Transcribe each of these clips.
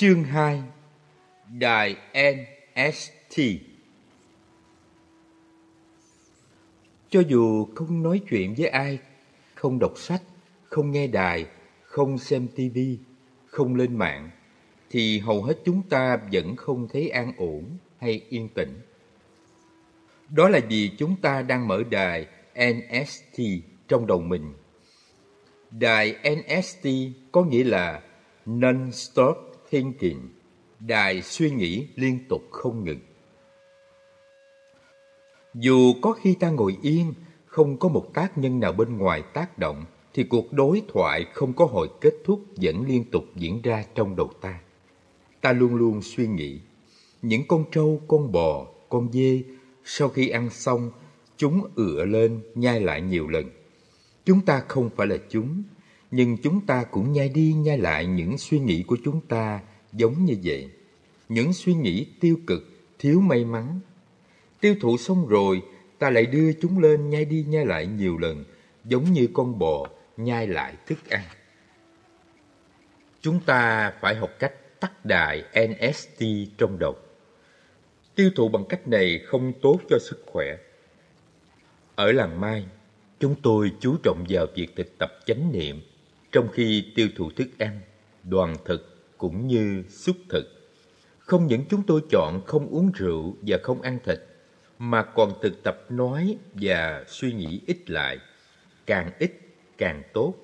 Chương 2 Đài NST Cho dù không nói chuyện với ai, không đọc sách, không nghe đài, không xem TV, không lên mạng, thì hầu hết chúng ta vẫn không thấy an ổn hay yên tĩnh. Đó là vì chúng ta đang mở đài NST trong đầu mình. Đài NST có nghĩa là Non-Stop thiên kiện, đài suy nghĩ liên tục không ngừng. Dù có khi ta ngồi yên, không có một tác nhân nào bên ngoài tác động, thì cuộc đối thoại không có hồi kết thúc vẫn liên tục diễn ra trong đầu ta. Ta luôn luôn suy nghĩ, những con trâu, con bò, con dê, sau khi ăn xong, chúng ựa lên, nhai lại nhiều lần. Chúng ta không phải là chúng, nhưng chúng ta cũng nhai đi nhai lại những suy nghĩ của chúng ta giống như vậy. Những suy nghĩ tiêu cực, thiếu may mắn. Tiêu thụ xong rồi, ta lại đưa chúng lên nhai đi nhai lại nhiều lần, giống như con bò nhai lại thức ăn. Chúng ta phải học cách tắt đài NST trong đầu. Tiêu thụ bằng cách này không tốt cho sức khỏe. Ở làng Mai, chúng tôi chú trọng vào việc thực tập chánh niệm trong khi tiêu thụ thức ăn, đoàn thực cũng như xúc thực. Không những chúng tôi chọn không uống rượu và không ăn thịt, mà còn thực tập nói và suy nghĩ ít lại, càng ít càng tốt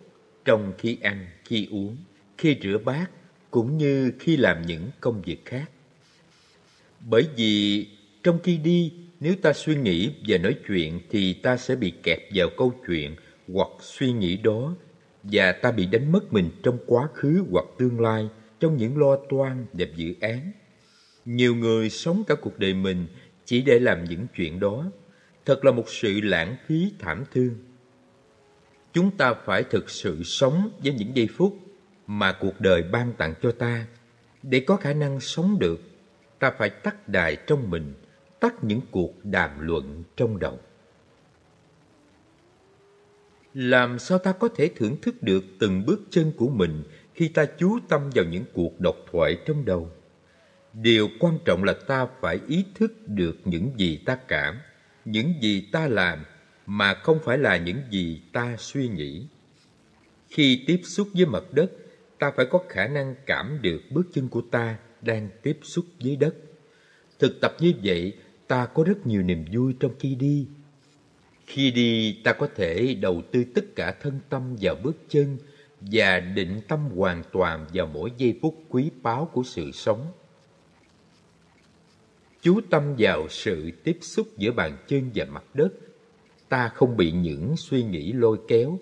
trong khi ăn, khi uống, khi rửa bát cũng như khi làm những công việc khác. Bởi vì trong khi đi, nếu ta suy nghĩ và nói chuyện thì ta sẽ bị kẹt vào câu chuyện hoặc suy nghĩ đó và ta bị đánh mất mình trong quá khứ hoặc tương lai trong những lo toan đẹp dự án. Nhiều người sống cả cuộc đời mình chỉ để làm những chuyện đó. Thật là một sự lãng phí thảm thương. Chúng ta phải thực sự sống với những giây phút mà cuộc đời ban tặng cho ta. Để có khả năng sống được, ta phải tắt đài trong mình, tắt những cuộc đàm luận trong đầu. Làm sao ta có thể thưởng thức được từng bước chân của mình khi ta chú tâm vào những cuộc độc thoại trong đầu? Điều quan trọng là ta phải ý thức được những gì ta cảm, những gì ta làm, mà không phải là những gì ta suy nghĩ. Khi tiếp xúc với mặt đất, ta phải có khả năng cảm được bước chân của ta đang tiếp xúc với đất. Thực tập như vậy, ta có rất nhiều niềm vui trong khi đi. Khi đi, ta có thể đầu tư tất cả thân tâm vào bước chân và định tâm hoàn toàn vào mỗi giây phút quý báu của sự sống. Chú tâm vào sự tiếp xúc giữa bàn chân và mặt đất. Ta không bị những suy nghĩ lôi kéo.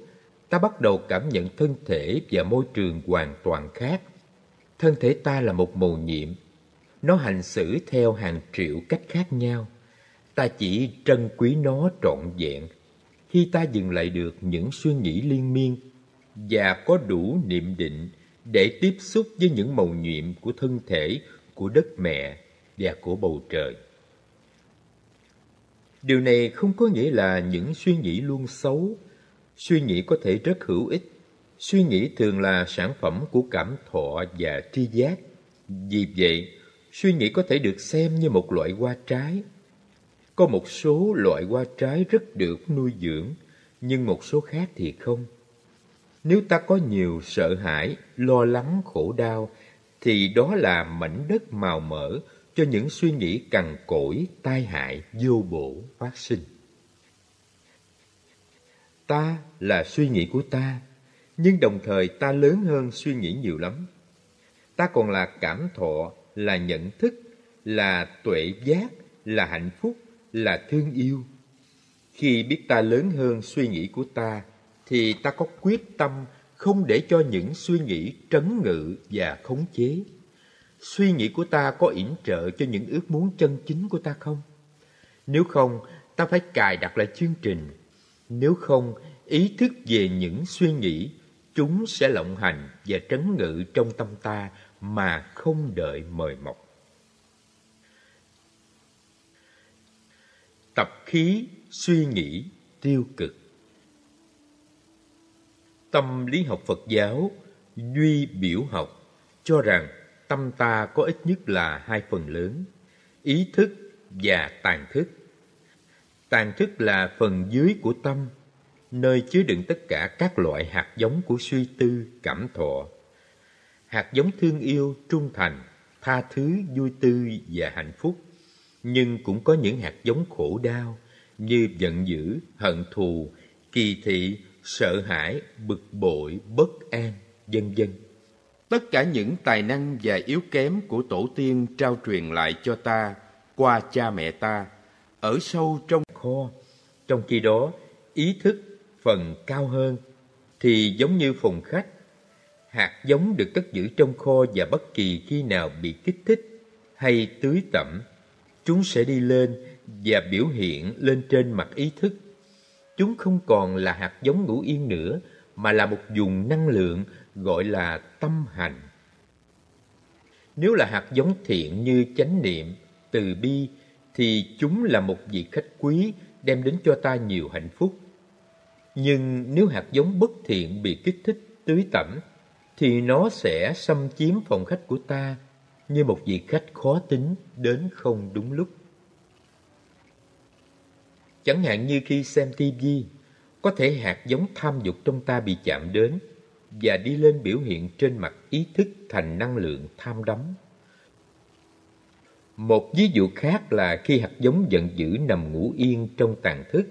Ta bắt đầu cảm nhận thân thể và môi trường hoàn toàn khác. Thân thể ta là một mầu nhiệm. Nó hành xử theo hàng triệu cách khác nhau ta chỉ trân quý nó trọn vẹn khi ta dừng lại được những suy nghĩ liên miên và có đủ niệm định để tiếp xúc với những màu nhiệm của thân thể, của đất mẹ và của bầu trời. Điều này không có nghĩa là những suy nghĩ luôn xấu. Suy nghĩ có thể rất hữu ích. Suy nghĩ thường là sản phẩm của cảm thọ và tri giác. Vì vậy, suy nghĩ có thể được xem như một loại hoa trái có một số loại hoa trái rất được nuôi dưỡng, nhưng một số khác thì không. Nếu ta có nhiều sợ hãi, lo lắng, khổ đau, thì đó là mảnh đất màu mỡ cho những suy nghĩ cằn cỗi, tai hại, vô bổ phát sinh. Ta là suy nghĩ của ta, nhưng đồng thời ta lớn hơn suy nghĩ nhiều lắm. Ta còn là cảm thọ, là nhận thức, là tuệ giác, là hạnh phúc, là thương yêu. Khi biết ta lớn hơn suy nghĩ của ta, thì ta có quyết tâm không để cho những suy nghĩ trấn ngự và khống chế. Suy nghĩ của ta có yểm trợ cho những ước muốn chân chính của ta không? Nếu không, ta phải cài đặt lại chương trình. Nếu không, ý thức về những suy nghĩ, chúng sẽ lộng hành và trấn ngự trong tâm ta mà không đợi mời mọc. Tập khí suy nghĩ tiêu cực tâm lý học phật giáo duy biểu học cho rằng tâm ta có ít nhất là hai phần lớn, ý thức và tàn thức. Tàn thức là phần dưới của tâm, nơi chứa đựng tất cả các loại hạt giống của suy tư, cảm thọ. Hạt giống thương yêu, trung thành, tha thứ, vui tươi và hạnh phúc. Nhưng cũng có những hạt giống khổ đau như giận dữ, hận thù, kỳ thị, sợ hãi, bực bội, bất an, vân vân. Tất cả những tài năng và yếu kém của tổ tiên trao truyền lại cho ta qua cha mẹ ta ở sâu trong kho. Trong khi đó, ý thức phần cao hơn thì giống như phòng khách. Hạt giống được cất giữ trong kho và bất kỳ khi nào bị kích thích hay tưới tẩm, chúng sẽ đi lên và biểu hiện lên trên mặt ý thức. Chúng không còn là hạt giống ngủ yên nữa, mà là một vùng năng lượng gọi là tâm hành. Nếu là hạt giống thiện như chánh niệm, từ bi, thì chúng là một vị khách quý đem đến cho ta nhiều hạnh phúc. Nhưng nếu hạt giống bất thiện bị kích thích, tưới tẩm, thì nó sẽ xâm chiếm phòng khách của ta như một vị khách khó tính đến không đúng lúc. Chẳng hạn như khi xem tivi, có thể hạt giống tham dục trong ta bị chạm đến và đi lên biểu hiện trên mặt ý thức thành năng lượng tham đắm. Một ví dụ khác là khi hạt giống giận dữ nằm ngủ yên trong tàn thức,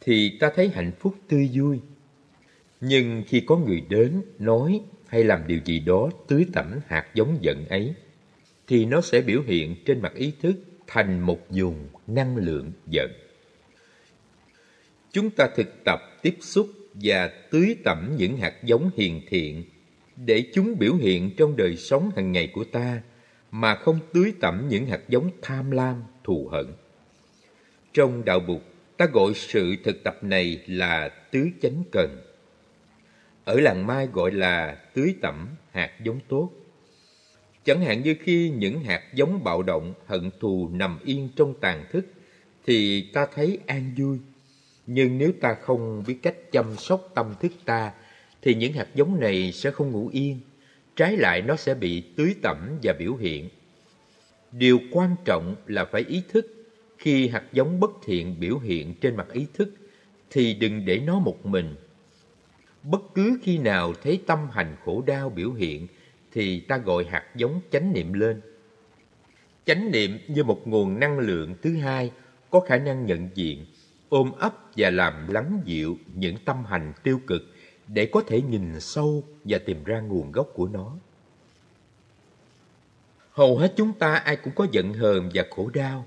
thì ta thấy hạnh phúc tươi vui. Nhưng khi có người đến, nói hay làm điều gì đó tưới tẩm hạt giống giận ấy, thì nó sẽ biểu hiện trên mặt ý thức thành một vùng năng lượng giận. Chúng ta thực tập tiếp xúc và tưới tẩm những hạt giống hiền thiện để chúng biểu hiện trong đời sống hàng ngày của ta mà không tưới tẩm những hạt giống tham lam, thù hận. Trong đạo Bụt, ta gọi sự thực tập này là tưới chánh cần. Ở làng Mai gọi là tưới tẩm hạt giống tốt. Chẳng hạn như khi những hạt giống bạo động, hận thù nằm yên trong tàn thức, thì ta thấy an vui. Nhưng nếu ta không biết cách chăm sóc tâm thức ta, thì những hạt giống này sẽ không ngủ yên. Trái lại nó sẽ bị tưới tẩm và biểu hiện. Điều quan trọng là phải ý thức khi hạt giống bất thiện biểu hiện trên mặt ý thức thì đừng để nó một mình. Bất cứ khi nào thấy tâm hành khổ đau biểu hiện thì ta gọi hạt giống chánh niệm lên. Chánh niệm như một nguồn năng lượng thứ hai có khả năng nhận diện, ôm ấp và làm lắng dịu những tâm hành tiêu cực để có thể nhìn sâu và tìm ra nguồn gốc của nó. Hầu hết chúng ta ai cũng có giận hờn và khổ đau.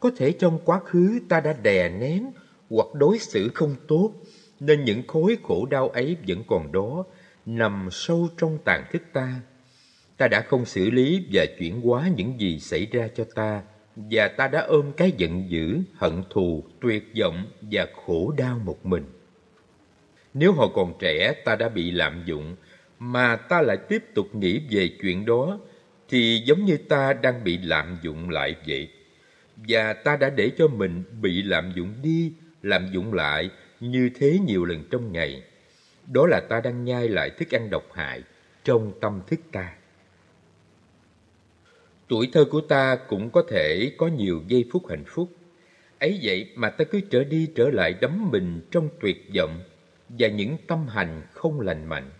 Có thể trong quá khứ ta đã đè nén hoặc đối xử không tốt, nên những khối khổ đau ấy vẫn còn đó, nằm sâu trong tàn thức ta. Ta đã không xử lý và chuyển hóa những gì xảy ra cho ta, và ta đã ôm cái giận dữ, hận thù, tuyệt vọng và khổ đau một mình. Nếu họ còn trẻ ta đã bị lạm dụng, mà ta lại tiếp tục nghĩ về chuyện đó, thì giống như ta đang bị lạm dụng lại vậy. Và ta đã để cho mình bị lạm dụng đi, lạm dụng lại như thế nhiều lần trong ngày. Đó là ta đang nhai lại thức ăn độc hại trong tâm thức ta. Tuổi thơ của ta cũng có thể có nhiều giây phút hạnh phúc. Ấy vậy mà ta cứ trở đi trở lại đắm mình trong tuyệt vọng và những tâm hành không lành mạnh.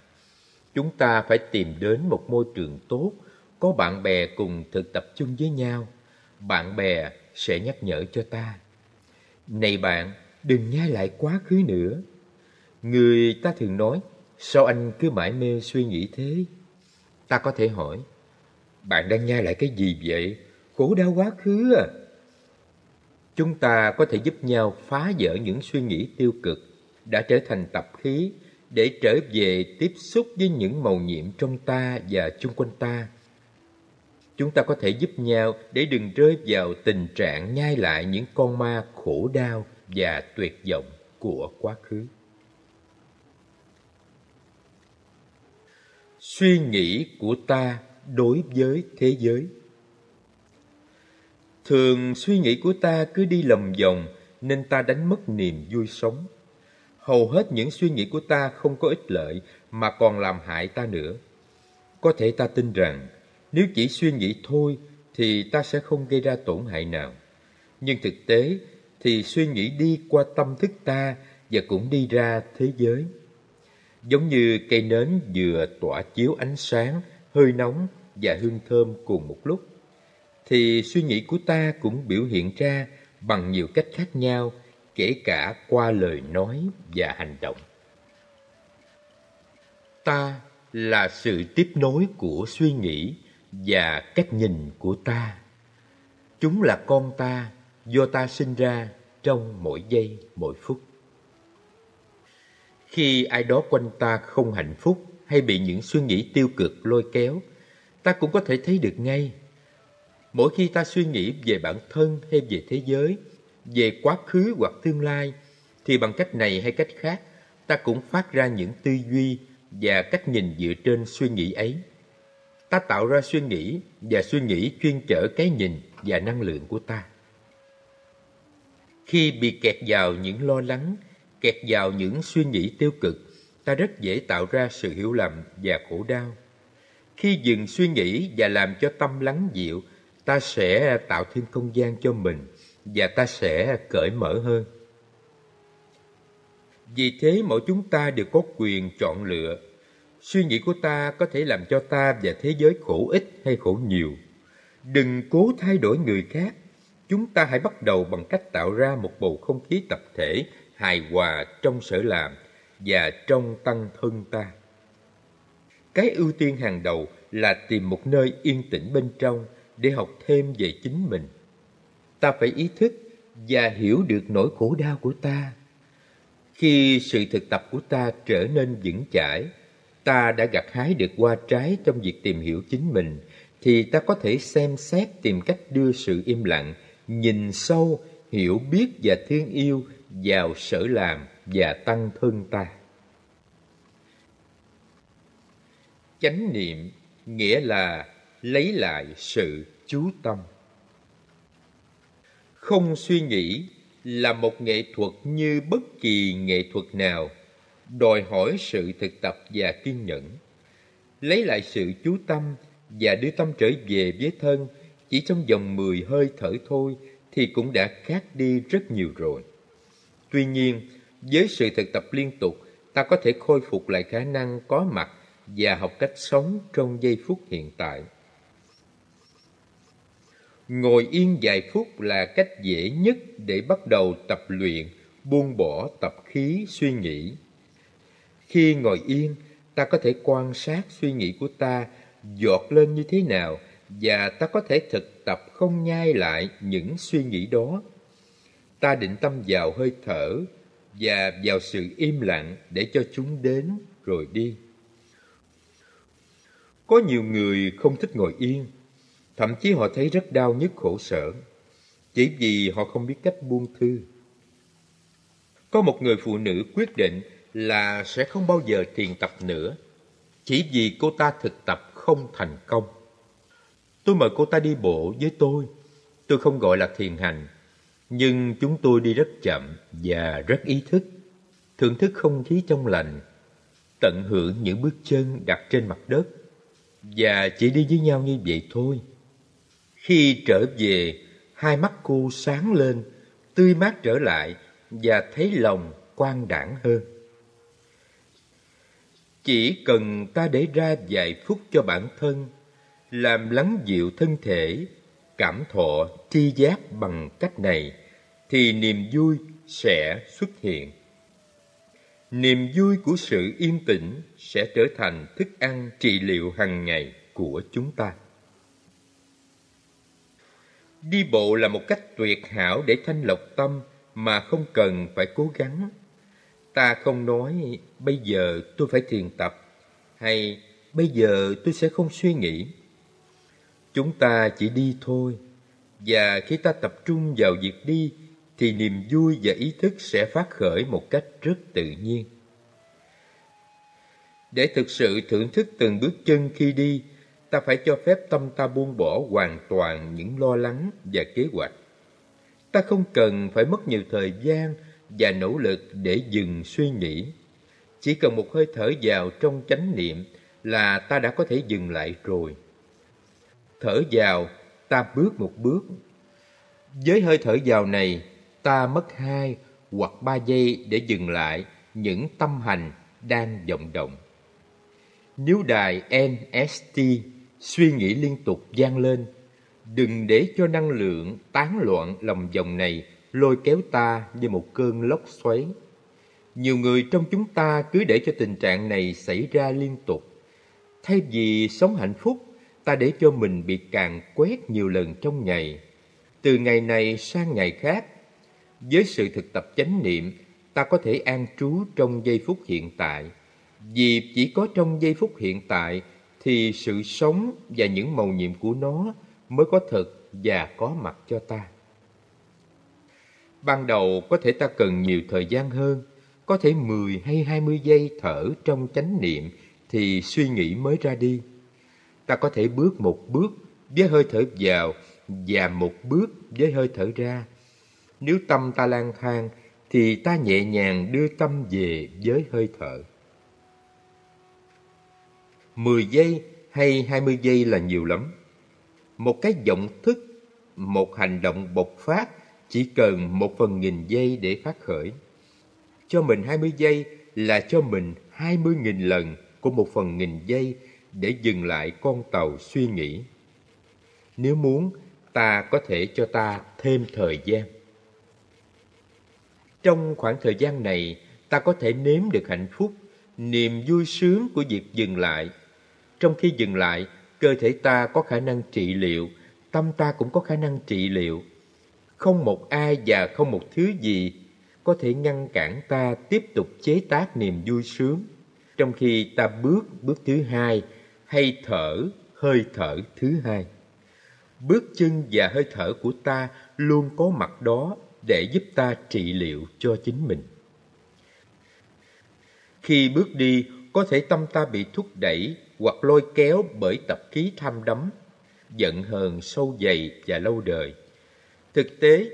Chúng ta phải tìm đến một môi trường tốt có bạn bè cùng thực tập chung với nhau, bạn bè sẽ nhắc nhở cho ta. Này bạn, đừng nhai lại quá khứ nữa. Người ta thường nói, sao anh cứ mãi mê suy nghĩ thế? Ta có thể hỏi, bạn đang nhai lại cái gì vậy? Khổ đau quá khứ à? Chúng ta có thể giúp nhau phá vỡ những suy nghĩ tiêu cực đã trở thành tập khí để trở về tiếp xúc với những màu nhiệm trong ta và chung quanh ta chúng ta có thể giúp nhau để đừng rơi vào tình trạng nhai lại những con ma khổ đau và tuyệt vọng của quá khứ. Suy nghĩ của ta đối với thế giới Thường suy nghĩ của ta cứ đi lầm vòng nên ta đánh mất niềm vui sống. Hầu hết những suy nghĩ của ta không có ích lợi mà còn làm hại ta nữa. Có thể ta tin rằng Nếu chỉ suy nghĩ thôi thì ta sẽ không gây ra tổn hại nào. Nhưng thực tế thì suy nghĩ đi qua tâm thức ta và cũng đi ra thế giới. Giống như cây nến vừa tỏa chiếu ánh sáng, hơi nóng và hương thơm cùng một lúc, thì suy nghĩ của ta cũng biểu hiện ra bằng nhiều cách khác nhau, kể cả qua lời nói và hành động. Ta là sự tiếp nối của suy nghĩ và cách nhìn của ta. Chúng là con ta do ta sinh ra trong mỗi giây, mỗi phút. Khi ai đó quanh ta không hạnh phúc hay bị những suy nghĩ tiêu cực lôi kéo, ta cũng có thể thấy được ngay. Mỗi khi ta suy nghĩ về bản thân hay về thế giới, về quá khứ hoặc tương lai, thì bằng cách này hay cách khác, ta cũng phát ra những tư duy và cách nhìn dựa trên suy nghĩ ấy. Ta tạo ra suy nghĩ và suy nghĩ chuyên chở cái nhìn và năng lượng của ta. Khi bị kẹt vào những lo lắng, kẹt vào những suy nghĩ tiêu cực, ta rất dễ tạo ra sự hiểu lầm và khổ đau. Khi dừng suy nghĩ và làm cho tâm lắng dịu, ta sẽ tạo thêm không gian cho mình và ta sẽ cởi mở hơn. Vì thế mỗi chúng ta đều có quyền chọn lựa. Suy nghĩ của ta có thể làm cho ta và thế giới khổ ít hay khổ nhiều. Đừng cố thay đổi người khác. Chúng ta hãy bắt đầu bằng cách tạo ra một bầu không khí tập thể hài hòa trong sở làm và trong tăng thân ta. Cái ưu tiên hàng đầu là tìm một nơi yên tĩnh bên trong để học thêm về chính mình. Ta phải ý thức và hiểu được nỗi khổ đau của ta. Khi sự thực tập của ta trở nên vững chãi, ta đã gặt hái được hoa trái trong việc tìm hiểu chính mình, thì ta có thể xem xét tìm cách đưa sự im lặng, nhìn sâu, hiểu biết và thương yêu vào sở làm và tăng thân ta. Chánh niệm nghĩa là lấy lại sự chú tâm. Không suy nghĩ là một nghệ thuật như bất kỳ nghệ thuật nào, đòi hỏi sự thực tập và kiên nhẫn. Lấy lại sự chú tâm và đưa tâm trở về với thân chỉ trong vòng 10 hơi thở thôi thì cũng đã khác đi rất nhiều rồi. Tuy nhiên, với sự thực tập liên tục, ta có thể khôi phục lại khả năng có mặt và học cách sống trong giây phút hiện tại. Ngồi yên vài phút là cách dễ nhất để bắt đầu tập luyện, buông bỏ tập khí suy nghĩ. Khi ngồi yên, ta có thể quan sát suy nghĩ của ta dọt lên như thế nào và ta có thể thực tập không nhai lại những suy nghĩ đó. Ta định tâm vào hơi thở và vào sự im lặng để cho chúng đến rồi đi. Có nhiều người không thích ngồi yên, thậm chí họ thấy rất đau nhức khổ sở, chỉ vì họ không biết cách buông thư. Có một người phụ nữ quyết định là sẽ không bao giờ thiền tập nữa, chỉ vì cô ta thực tập không thành công. Tôi mời cô ta đi bộ với tôi. Tôi không gọi là thiền hành, nhưng chúng tôi đi rất chậm và rất ý thức, thưởng thức không khí trong lành, tận hưởng những bước chân đặt trên mặt đất và chỉ đi với nhau như vậy thôi. Khi trở về, hai mắt cô sáng lên, tươi mát trở lại và thấy lòng quan đảng hơn. Chỉ cần ta để ra vài phút cho bản thân, làm lắng dịu thân thể, cảm thọ tri giác bằng cách này, thì niềm vui sẽ xuất hiện. Niềm vui của sự yên tĩnh sẽ trở thành thức ăn trị liệu hàng ngày của chúng ta. Đi bộ là một cách tuyệt hảo để thanh lọc tâm mà không cần phải cố gắng. Ta không nói, bây giờ tôi phải thiền tập, hay, bây giờ tôi sẽ không suy nghĩ. Chúng ta chỉ đi thôi, và khi ta tập trung vào việc đi thì niềm vui và ý thức sẽ phát khởi một cách rất tự nhiên. Để thực sự thưởng thức từng bước chân khi đi, ta phải cho phép tâm ta buông bỏ hoàn toàn những lo lắng và kế hoạch. Ta không cần phải mất nhiều thời gian và nỗ lực để dừng suy nghĩ. Chỉ cần một hơi thở vào trong chánh niệm là ta đã có thể dừng lại rồi. Thở vào, ta bước một bước. Với hơi thở vào này, ta mất hai hoặc ba giây để dừng lại những tâm hành đang vọng động. Nếu đài NST suy nghĩ liên tục gian lên, đừng để cho năng lượng tán loạn lòng vòng này lôi kéo ta như một cơn lốc xoáy. Nhiều người trong chúng ta cứ để cho tình trạng này xảy ra liên tục. Thay vì sống hạnh phúc, ta để cho mình bị càng quét nhiều lần trong ngày. Từ ngày này sang ngày khác, với sự thực tập chánh niệm, ta có thể an trú trong giây phút hiện tại. Vì chỉ có trong giây phút hiện tại thì sự sống và những màu nhiệm của nó mới có thực và có mặt cho ta. Ban đầu có thể ta cần nhiều thời gian hơn, có thể 10 hay 20 giây thở trong chánh niệm thì suy nghĩ mới ra đi. Ta có thể bước một bước với hơi thở vào và một bước với hơi thở ra. Nếu tâm ta lang thang thì ta nhẹ nhàng đưa tâm về với hơi thở. 10 giây hay 20 giây là nhiều lắm. Một cái vọng thức, một hành động bộc phát chỉ cần một phần nghìn giây để phát khởi. Cho mình 20 giây là cho mình 20 nghìn lần của một phần nghìn giây để dừng lại con tàu suy nghĩ. Nếu muốn, ta có thể cho ta thêm thời gian. Trong khoảng thời gian này, ta có thể nếm được hạnh phúc, niềm vui sướng của việc dừng lại. Trong khi dừng lại, cơ thể ta có khả năng trị liệu, tâm ta cũng có khả năng trị liệu. Không một ai và không một thứ gì có thể ngăn cản ta tiếp tục chế tác niềm vui sướng trong khi ta bước bước thứ hai hay thở hơi thở thứ hai. Bước chân và hơi thở của ta luôn có mặt đó để giúp ta trị liệu cho chính mình. Khi bước đi, có thể tâm ta bị thúc đẩy hoặc lôi kéo bởi tập khí tham đắm, giận hờn sâu dày và lâu đời. Thực tế,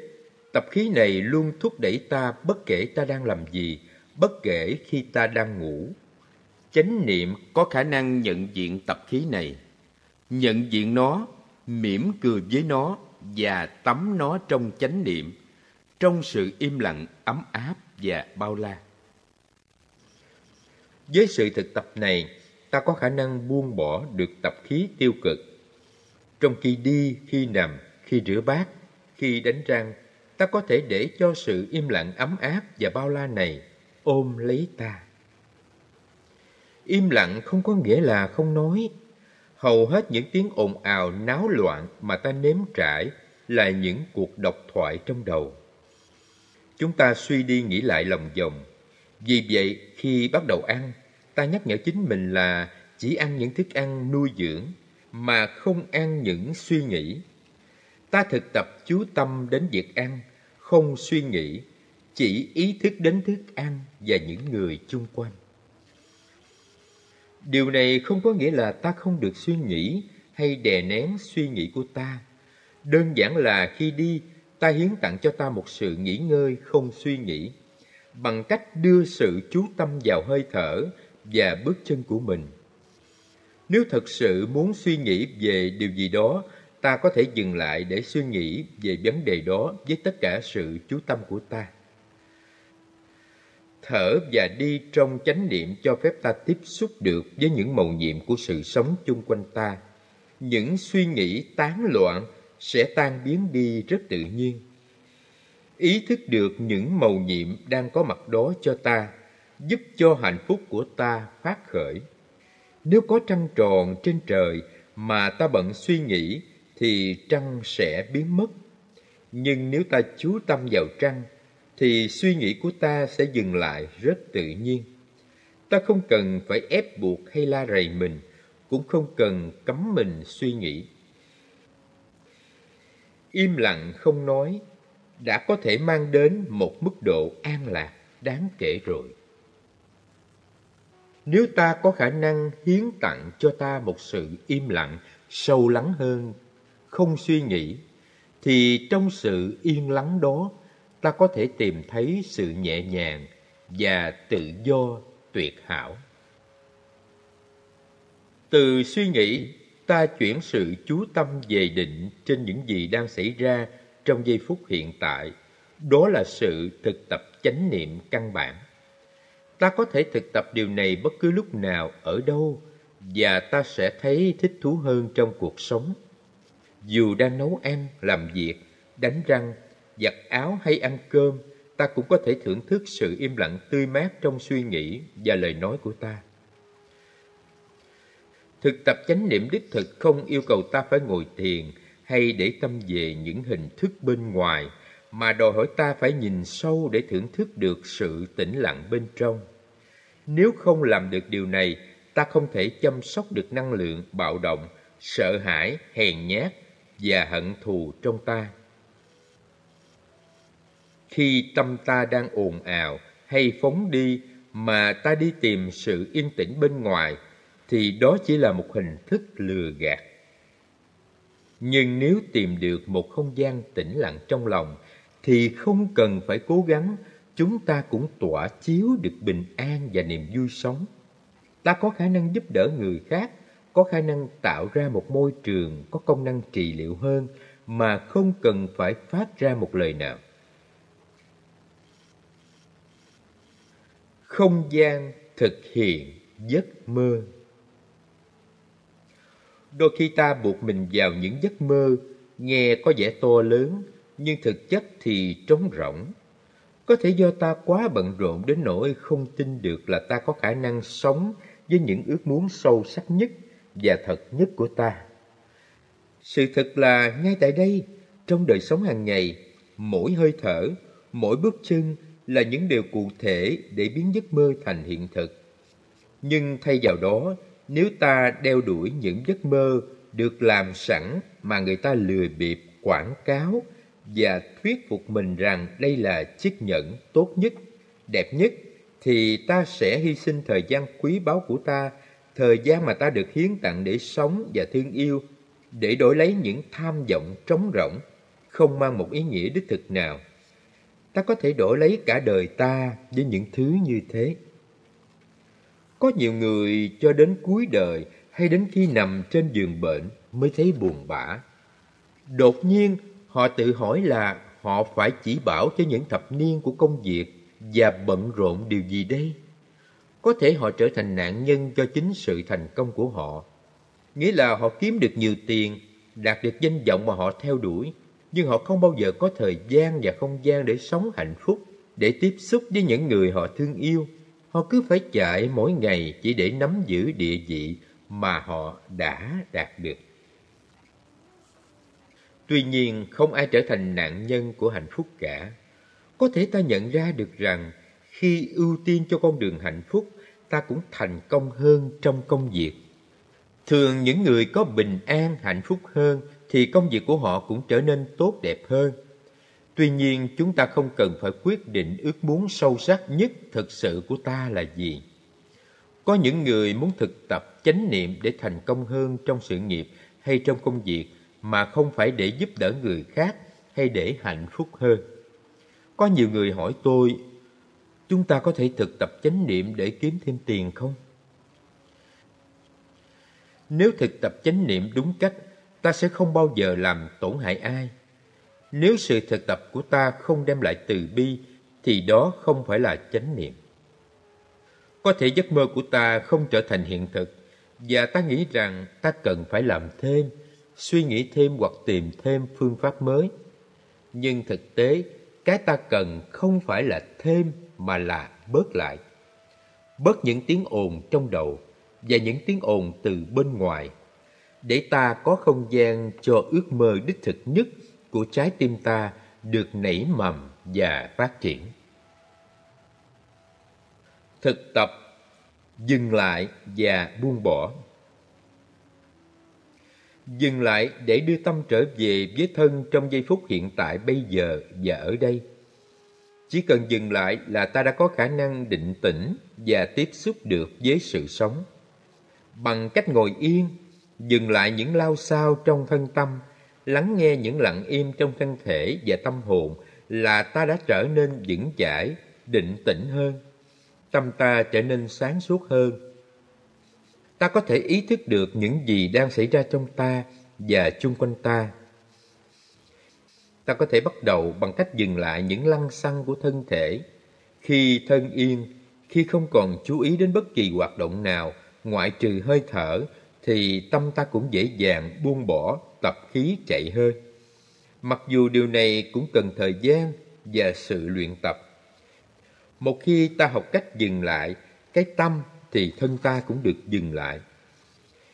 tập khí này luôn thúc đẩy ta bất kể ta đang làm gì, bất kể khi ta đang ngủ. Chánh niệm có khả năng nhận diện tập khí này, nhận diện nó, mỉm cười với nó và tắm nó trong chánh niệm, trong sự im lặng, ấm áp và bao la. Với sự thực tập này, ta có khả năng buông bỏ được tập khí tiêu cực. Trong khi đi, khi nằm, khi rửa bát, khi đánh răng, ta có thể để cho sự im lặng ấm áp và bao la này ôm lấy ta. Im lặng không có nghĩa là không nói. Hầu hết những tiếng ồn ào náo loạn mà ta nếm trải là những cuộc độc thoại trong đầu. Chúng ta suy đi nghĩ lại lòng vòng. Vì vậy, khi bắt đầu ăn, ta nhắc nhở chính mình là chỉ ăn những thức ăn nuôi dưỡng mà không ăn những suy nghĩ. Ta thực tập chú tâm đến việc ăn, không suy nghĩ, chỉ ý thức đến thức ăn và những người chung quanh. Điều này không có nghĩa là ta không được suy nghĩ hay đè nén suy nghĩ của ta. Đơn giản là khi đi, ta hiến tặng cho ta một sự nghỉ ngơi không suy nghĩ, bằng cách đưa sự chú tâm vào hơi thở và bước chân của mình. Nếu thật sự muốn suy nghĩ về điều gì đó, ta có thể dừng lại để suy nghĩ về vấn đề đó với tất cả sự chú tâm của ta. Thở và đi trong chánh niệm cho phép ta tiếp xúc được với những màu nhiệm của sự sống chung quanh ta. Những suy nghĩ tán loạn sẽ tan biến đi rất tự nhiên. Ý thức được những màu nhiệm đang có mặt đó cho ta, giúp cho hạnh phúc của ta phát khởi. Nếu có trăng tròn trên trời mà ta bận suy nghĩ thì trăng sẽ biến mất. Nhưng nếu ta chú tâm vào trăng thì suy nghĩ của ta sẽ dừng lại rất tự nhiên. Ta không cần phải ép buộc hay la rầy mình, cũng không cần cấm mình suy nghĩ. Im lặng không nói đã có thể mang đến một mức độ an lạc đáng kể rồi. Nếu ta có khả năng hiến tặng cho ta một sự im lặng sâu lắng hơn, không suy nghĩ, thì trong sự yên lắng đó ta có thể tìm thấy sự nhẹ nhàng và tự do tuyệt hảo. Từ suy nghĩ, ta chuyển sự chú tâm về định trên những gì đang xảy ra trong giây phút hiện tại. Đó là sự thực tập chánh niệm căn bản. Ta có thể thực tập điều này bất cứ lúc nào, ở đâu, và ta sẽ thấy thích thú hơn trong cuộc sống. Dù đang nấu ăn, làm việc, đánh răng, giặt áo hay ăn cơm, ta cũng có thể thưởng thức sự im lặng tươi mát trong suy nghĩ và lời nói của ta. Thực tập chánh niệm đích thực không yêu cầu ta phải ngồi thiền hay để tâm về những hình thức bên ngoài, mà đòi hỏi ta phải nhìn sâu để thưởng thức được sự tĩnh lặng bên trong. Nếu không làm được điều này, ta không thể chăm sóc được năng lượng bạo động, sợ hãi, hèn nhát và hận thù trong ta. Khi tâm ta đang ồn ào hay phóng đi mà ta đi tìm sự yên tĩnh bên ngoài thì đó chỉ là một hình thức lừa gạt. Nhưng nếu tìm được một không gian tĩnh lặng trong lòng thì không cần phải cố gắng, chúng ta cũng tỏa chiếu được bình an và niềm vui sống. Ta có khả năng giúp đỡ người khác, có khả năng tạo ra một môi trường có công năng trị liệu hơn mà không cần phải phát ra một lời nào. Không gian thực hiện giấc mơ Đôi khi ta buộc mình vào những giấc mơ nghe có vẻ to lớn nhưng thực chất thì trống rỗng. Có thể do ta quá bận rộn đến nỗi không tin được là ta có khả năng sống với những ước muốn sâu sắc nhất và thật nhất của ta. Sự thật là ngay tại đây, trong đời sống hàng ngày, mỗi hơi thở, mỗi bước chân là những điều cụ thể để biến giấc mơ thành hiện thực. Nhưng thay vào đó, nếu ta đeo đuổi những giấc mơ được làm sẵn mà người ta lừa bịp quảng cáo và thuyết phục mình rằng đây là chiếc nhẫn tốt nhất, đẹp nhất, thì ta sẽ hy sinh thời gian quý báu của ta, thời gian mà ta được hiến tặng để sống và thương yêu, để đổi lấy những tham vọng trống rỗng, không mang một ý nghĩa đích thực nào. Ta có thể đổi lấy cả đời ta với những thứ như thế. Có nhiều người cho đến cuối đời hay đến khi nằm trên giường bệnh mới thấy buồn bã. Đột nhiên họ tự hỏi là họ phải chỉ bảo cho những thập niên của công việc và bận rộn điều gì đây? Có thể họ trở thành nạn nhân cho chính sự thành công của họ. Nghĩa là họ kiếm được nhiều tiền, đạt được danh vọng mà họ theo đuổi, nhưng họ không bao giờ có thời gian và không gian để sống hạnh phúc, để tiếp xúc với những người họ thương yêu Họ cứ phải chạy mỗi ngày chỉ để nắm giữ địa vị mà họ đã đạt được. Tuy nhiên, không ai trở thành nạn nhân của hạnh phúc cả. Có thể ta nhận ra được rằng khi ưu tiên cho con đường hạnh phúc, ta cũng thành công hơn trong công việc. Thường những người có bình an, hạnh phúc hơn thì công việc của họ cũng trở nên tốt đẹp hơn. Tuy nhiên, chúng ta không cần phải quyết định ước muốn sâu sắc nhất thực sự của ta là gì. Có những người muốn thực tập chánh niệm để thành công hơn trong sự nghiệp hay trong công việc mà không phải để giúp đỡ người khác hay để hạnh phúc hơn. Có nhiều người hỏi tôi, chúng ta có thể thực tập chánh niệm để kiếm thêm tiền không? Nếu thực tập chánh niệm đúng cách, ta sẽ không bao giờ làm tổn hại ai nếu sự thực tập của ta không đem lại từ bi, thì đó không phải là chánh niệm. Có thể giấc mơ của ta không trở thành hiện thực, và ta nghĩ rằng ta cần phải làm thêm, suy nghĩ thêm hoặc tìm thêm phương pháp mới. Nhưng thực tế, cái ta cần không phải là thêm mà là bớt lại. Bớt những tiếng ồn trong đầu và những tiếng ồn từ bên ngoài, để ta có không gian cho ước mơ đích thực nhất của trái tim ta được nảy mầm và phát triển. Thực tập dừng lại và buông bỏ. Dừng lại để đưa tâm trở về với thân trong giây phút hiện tại bây giờ và ở đây. Chỉ cần dừng lại là ta đã có khả năng định tĩnh và tiếp xúc được với sự sống. Bằng cách ngồi yên, dừng lại những lao sao trong thân tâm lắng nghe những lặng im trong thân thể và tâm hồn là ta đã trở nên vững chãi, định tĩnh hơn. Tâm ta trở nên sáng suốt hơn. ta có thể ý thức được những gì đang xảy ra trong ta và chung quanh ta. Ta có thể bắt đầu bằng cách dừng lại những lăng xăng của thân thể. Khi thân yên, khi không còn chú ý đến bất kỳ hoạt động nào ngoại trừ hơi thở, thì tâm ta cũng dễ dàng buông bỏ tập khí chạy hơi. Mặc dù điều này cũng cần thời gian và sự luyện tập. Một khi ta học cách dừng lại, cái tâm thì thân ta cũng được dừng lại.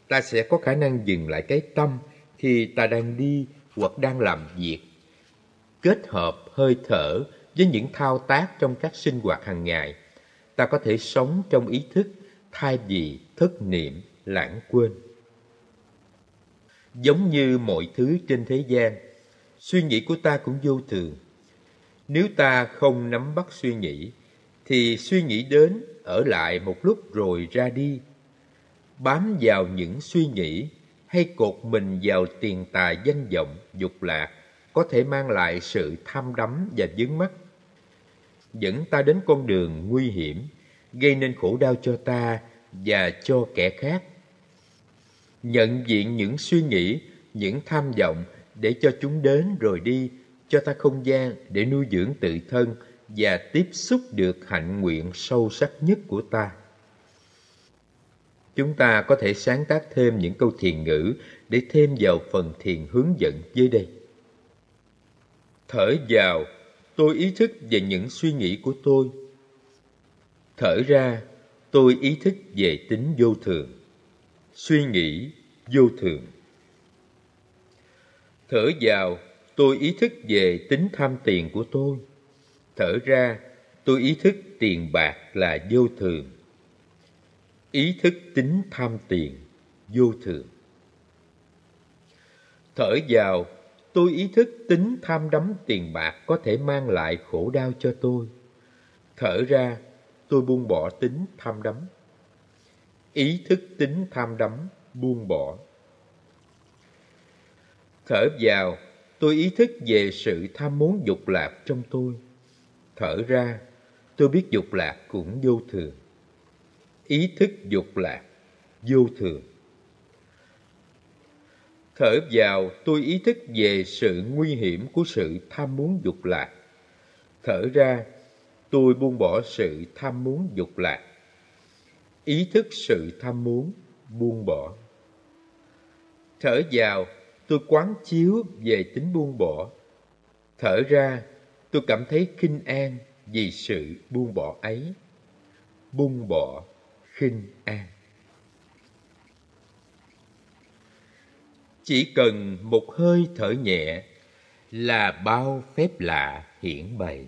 Ta sẽ có khả năng dừng lại cái tâm khi ta đang đi hoặc đang làm việc. Kết hợp hơi thở với những thao tác trong các sinh hoạt hàng ngày, ta có thể sống trong ý thức thay vì thất niệm, lãng quên. Giống như mọi thứ trên thế gian, suy nghĩ của ta cũng vô thường. Nếu ta không nắm bắt suy nghĩ, thì suy nghĩ đến, ở lại một lúc rồi ra đi. Bám vào những suy nghĩ hay cột mình vào tiền tài danh vọng, dục lạc có thể mang lại sự tham đắm và dướng mắt. Dẫn ta đến con đường nguy hiểm, gây nên khổ đau cho ta và cho kẻ khác. Nhận diện những suy nghĩ, những tham vọng để cho chúng đến rồi đi, cho ta không gian để nuôi dưỡng tự thân và tiếp xúc được hạnh nguyện sâu sắc nhất của ta. Chúng ta có thể sáng tác thêm những câu thiền ngữ để thêm vào phần thiền hướng dẫn dưới đây. Thở vào, tôi ý thức về những suy nghĩ của tôi. Thở ra, tôi ý thức về tính vô thường. Suy nghĩ vô thường. Thở vào, tôi ý thức về tính tham tiền của tôi. Thở ra, tôi ý thức tiền bạc là vô thường. Ý thức tính tham tiền, vô thường. Thở vào, tôi ý thức tính tham đắm tiền bạc có thể mang lại khổ đau cho tôi. Thở ra, tôi buông bỏ tính tham đắm. Ý thức tính tham đắm, buông bỏ. Thở vào, tôi ý thức về sự tham muốn dục lạc trong tôi. Thở ra, tôi biết dục lạc cũng vô thường. Ý thức dục lạc, vô thường. Thở vào, tôi ý thức về sự nguy hiểm của sự tham muốn dục lạc. Thở ra, tôi buông bỏ sự tham muốn dục lạc. Ý thức sự tham muốn, buông bỏ. Thở vào, tôi quán chiếu về tính buông bỏ. Thở ra, tôi cảm thấy kinh an vì sự buông bỏ ấy. Buông bỏ, khinh an. Chỉ cần một hơi thở nhẹ là bao phép lạ hiển bày.